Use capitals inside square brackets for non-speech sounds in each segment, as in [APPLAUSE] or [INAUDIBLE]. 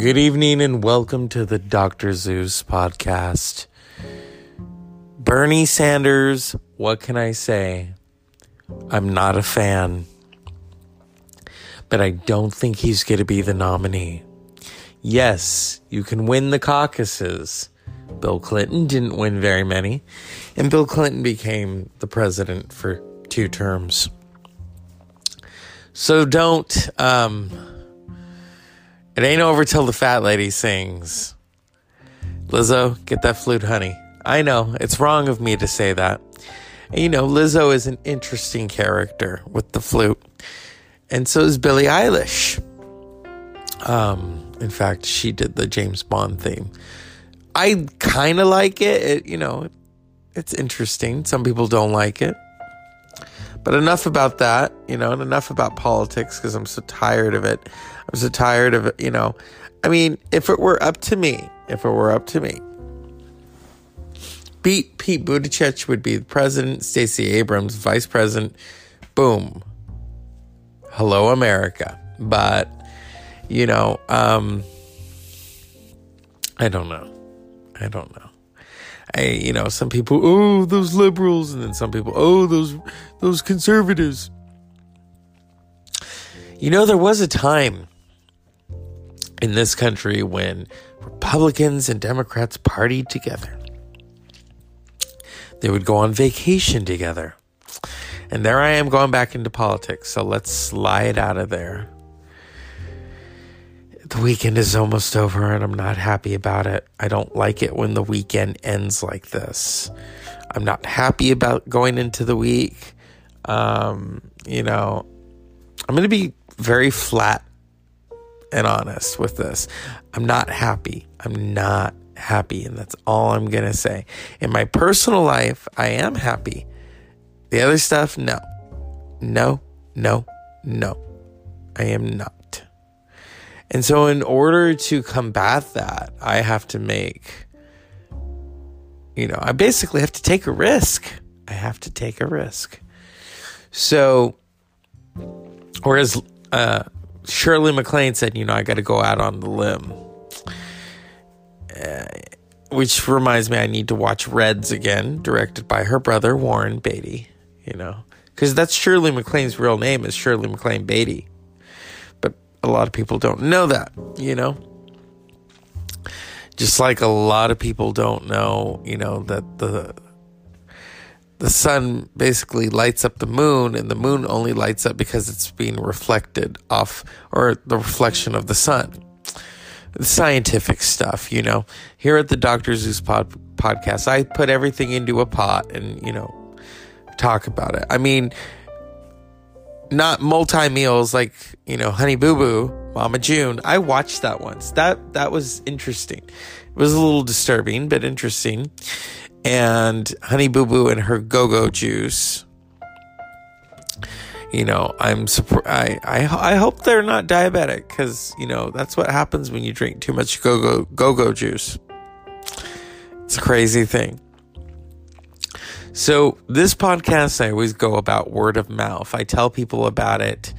Good evening and welcome to the Dr. Zeus podcast. Bernie Sanders, what can I say? I'm not a fan, but I don't think he's going to be the nominee. Yes, you can win the caucuses. Bill Clinton didn't win very many, and Bill Clinton became the president for two terms. So don't, um, it ain't over till the fat lady sings. Lizzo, get that flute, honey. I know, it's wrong of me to say that. And, you know, Lizzo is an interesting character with the flute. And so is Billie Eilish. Um, in fact, she did the James Bond theme. I kind of like it. it. You know, it's interesting. Some people don't like it. But enough about that, you know, and enough about politics because I'm so tired of it. I'm so tired of you know. I mean, if it were up to me, if it were up to me, Pete, Pete Buttigieg would be the president, Stacey Abrams, vice president. Boom. Hello, America. But, you know, um, I don't know. I don't know. I, you know, some people, oh, those liberals, and then some people, oh, those, those conservatives. You know, there was a time in this country when Republicans and Democrats partied together. They would go on vacation together. And there I am going back into politics. So let's slide out of there. The weekend is almost over and I'm not happy about it. I don't like it when the weekend ends like this. I'm not happy about going into the week. Um, you know, I'm going to be very flat and honest with this. I'm not happy. I'm not happy, and that's all I'm going to say. In my personal life, I am happy. The other stuff, no. No, no, no. I am not. And so, in order to combat that, I have to make, you know, I basically have to take a risk. I have to take a risk. So, whereas uh, Shirley MacLaine said, you know, I got to go out on the limb. Uh, which reminds me, I need to watch Reds again, directed by her brother Warren Beatty. You know, because that's Shirley MacLaine's real name is Shirley MacLaine Beatty, but a lot of people don't know that. You know, just like a lot of people don't know, you know, that the the sun basically lights up the moon and the moon only lights up because it's being reflected off or the reflection of the sun scientific stuff, you know. Here at the Dr. Zeus pod- podcast, I put everything into a pot and, you know, talk about it. I mean, not multi meals like, you know, Honey Boo Boo, Mama June. I watched that once. That that was interesting. It was a little disturbing, but interesting. And Honey Boo Boo and her go-go juice you know, I'm I, I I hope they're not diabetic because you know that's what happens when you drink too much go go go go juice. It's a crazy thing. So this podcast, I always go about word of mouth. I tell people about it.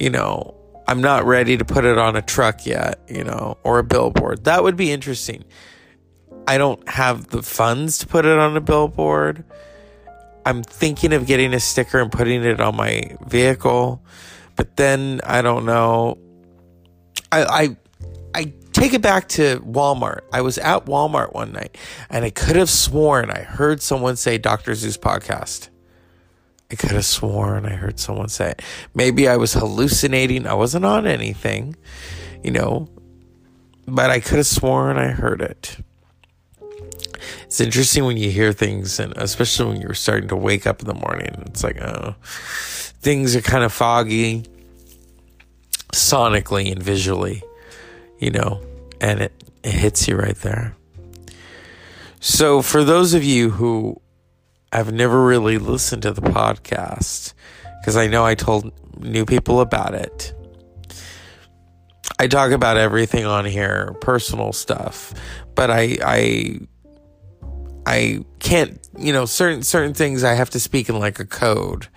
You know, I'm not ready to put it on a truck yet. You know, or a billboard. That would be interesting. I don't have the funds to put it on a billboard I'm thinking of getting a sticker and putting it on my vehicle, but then I don't know. I I I take it back to Walmart. I was at Walmart one night and I could have sworn I heard someone say Dr. Zeus podcast. I could have sworn I heard someone say it. Maybe I was hallucinating. I wasn't on anything, you know, but I could have sworn I heard it it's interesting when you hear things, and especially when you're starting to wake up in the morning. It's like, oh, things are kind of foggy sonically and visually, you know, and it, it hits you right there. So, for those of you who have never really listened to the podcast, because I know I told new people about it. I talk about everything on here, personal stuff, but I I I can't, you know, certain certain things I have to speak in like a code.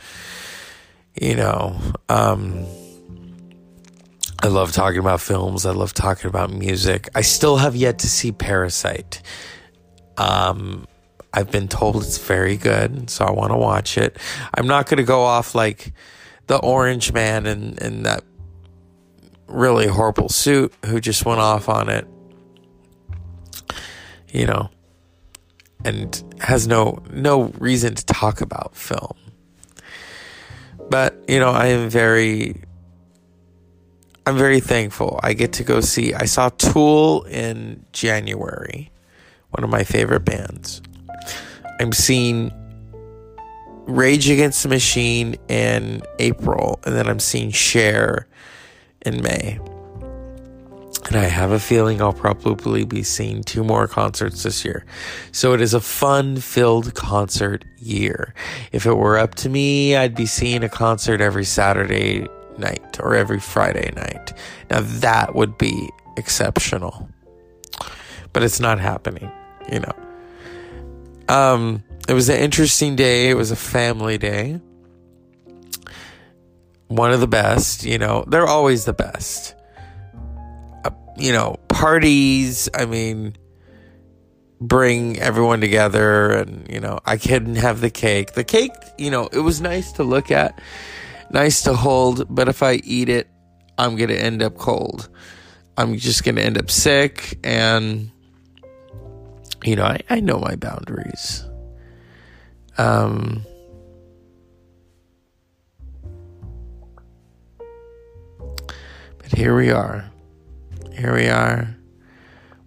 You know, um I love talking about films. I love talking about music. I still have yet to see Parasite. Um, I've been told it's very good, so I want to watch it. I'm not going to go off like the Orange Man and, and that really horrible suit who just went off on it. You know, and has no no reason to talk about film. But, you know, I am very I'm very thankful. I get to go see I saw Tool in January, one of my favorite bands. I'm seeing Rage Against the Machine in April, and then I'm seeing Cher in May. And I have a feeling I'll probably be seeing two more concerts this year. So it is a fun filled concert year. If it were up to me, I'd be seeing a concert every Saturday night or every Friday night. Now that would be exceptional. But it's not happening, you know. Um it was an interesting day. It was a family day. One of the best, you know. They're always the best you know, parties, I mean, bring everyone together and, you know, I couldn't have the cake. The cake, you know, it was nice to look at, nice to hold, but if I eat it, I'm going to end up cold. I'm just going to end up sick and you know, I, I know my boundaries. Um but here we are here we are.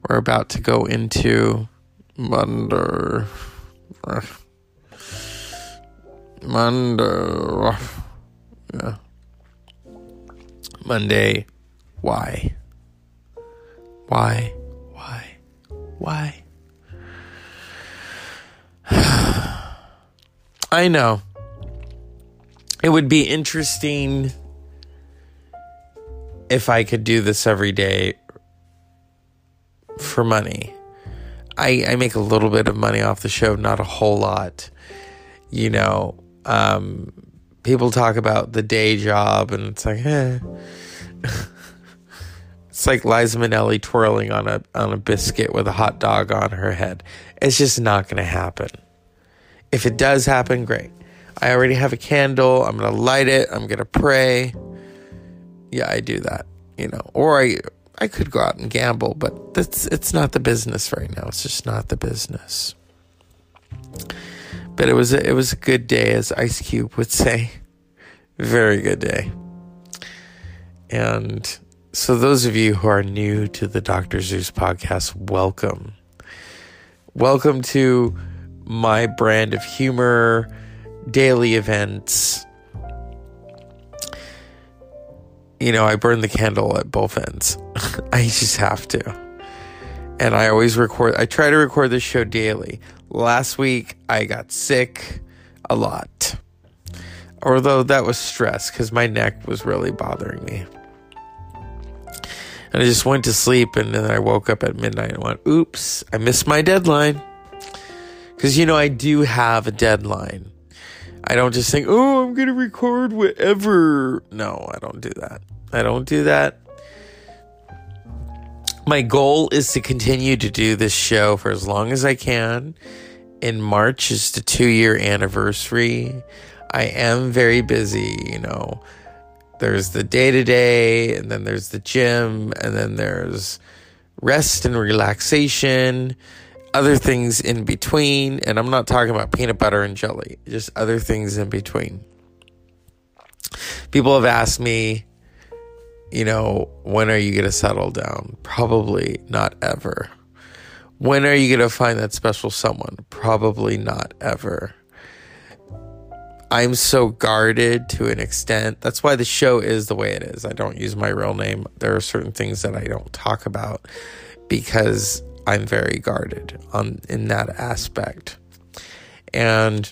We're about to go into Monday. Monday. Yeah. Monday. Why? Why? Why? Why? [SIGHS] I know. It would be interesting if I could do this every day for money. I, I make a little bit of money off the show, not a whole lot. You know, um, people talk about the day job, and it's like, eh. [LAUGHS] it's like Liza Minnelli twirling on a on a biscuit with a hot dog on her head. It's just not going to happen. If it does happen, great. I already have a candle. I'm going to light it. I'm going to pray yeah, I do that, you know. Or I I could go out and gamble, but that's it's not the business right now. It's just not the business. But it was a, it was a good day, as Ice Cube would say. Very good day. And so, those of you who are new to the Dr. Zeus podcast, welcome. Welcome to my brand of humor, daily events, you know, I burn the candle at both ends. [LAUGHS] I just have to. And I always record, I try to record this show daily. Last week, I got sick a lot. Although that was stress because my neck was really bothering me. And I just went to sleep and then I woke up at midnight and went, oops, I missed my deadline. Because, you know, I do have a deadline. I don't just think, oh, I'm going to record whatever. No, I don't do that. I don't do that. My goal is to continue to do this show for as long as I can. In March is the two year anniversary. I am very busy, you know. There's the day to day, and then there's the gym, and then there's rest and relaxation other things in between. And I'm not talking about peanut butter and jelly, just other things in between. People have asked me, you know, when are you going to settle down? Probably not ever. When are you going to find that special someone? Probably not ever. I'm so guarded to an extent. That's why the show is the way it is. I don't use my real name. There are certain things that I don't talk about because I'm very guarded on in that aspect. And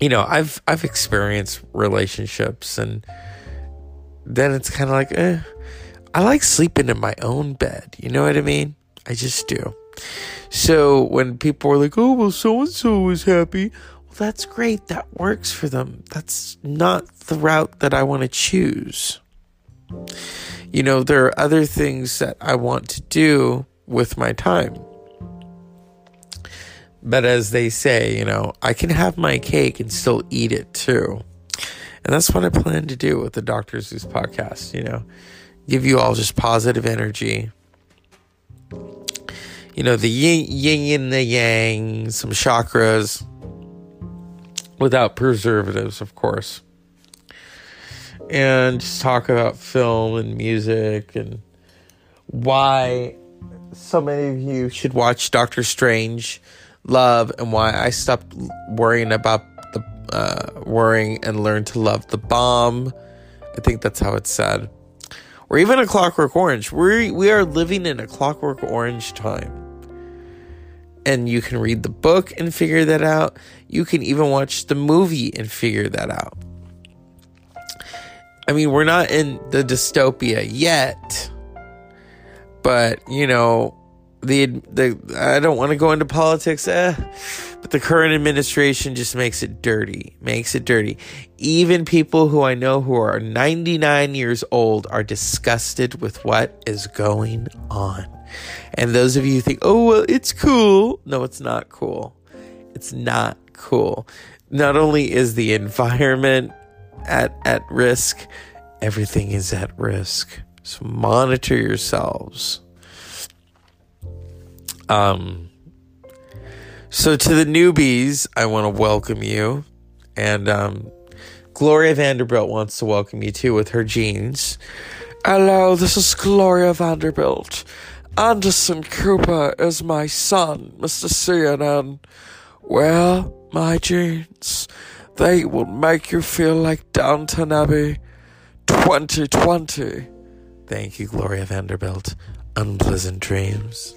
you know, I've I've experienced relationships and then it's kind of like eh, I like sleeping in my own bed. You know what I mean? I just do. So when people are like, "Oh, well so and so is happy." Well, that's great. That works for them. That's not the route that I want to choose. you know, there are other things that I want to do with my time. But as they say, you know, I can have my cake and still eat it too. And that's what I plan to do with the Dr. Zeus podcast, you know, give you all just positive energy. You know, the yin, yin and the yang, some chakras without preservatives, of course. And just talk about film and music and why so many of you should watch Doctor Strange Love and why I stopped worrying about the uh, worrying and learned to love the bomb. I think that's how it's said. Or even a Clockwork Orange. We we are living in a Clockwork Orange time. And you can read the book and figure that out. You can even watch the movie and figure that out. I mean, we're not in the dystopia yet. But, you know, the the I don't want to go into politics, eh, but the current administration just makes it dirty, makes it dirty. Even people who I know who are 99 years old are disgusted with what is going on. And those of you who think, "Oh, well, it's cool." No, it's not cool. It's not cool. Not only is the environment at at risk, everything is at risk. So monitor yourselves. Um, so to the newbies, I want to welcome you, and um, Gloria Vanderbilt wants to welcome you too with her jeans. Hello, this is Gloria Vanderbilt. Anderson Cooper is my son, Mr. CNN. Well, my jeans, they will make you feel like Downton Abbey 2020. Thank you, Gloria Vanderbilt. Unpleasant dreams.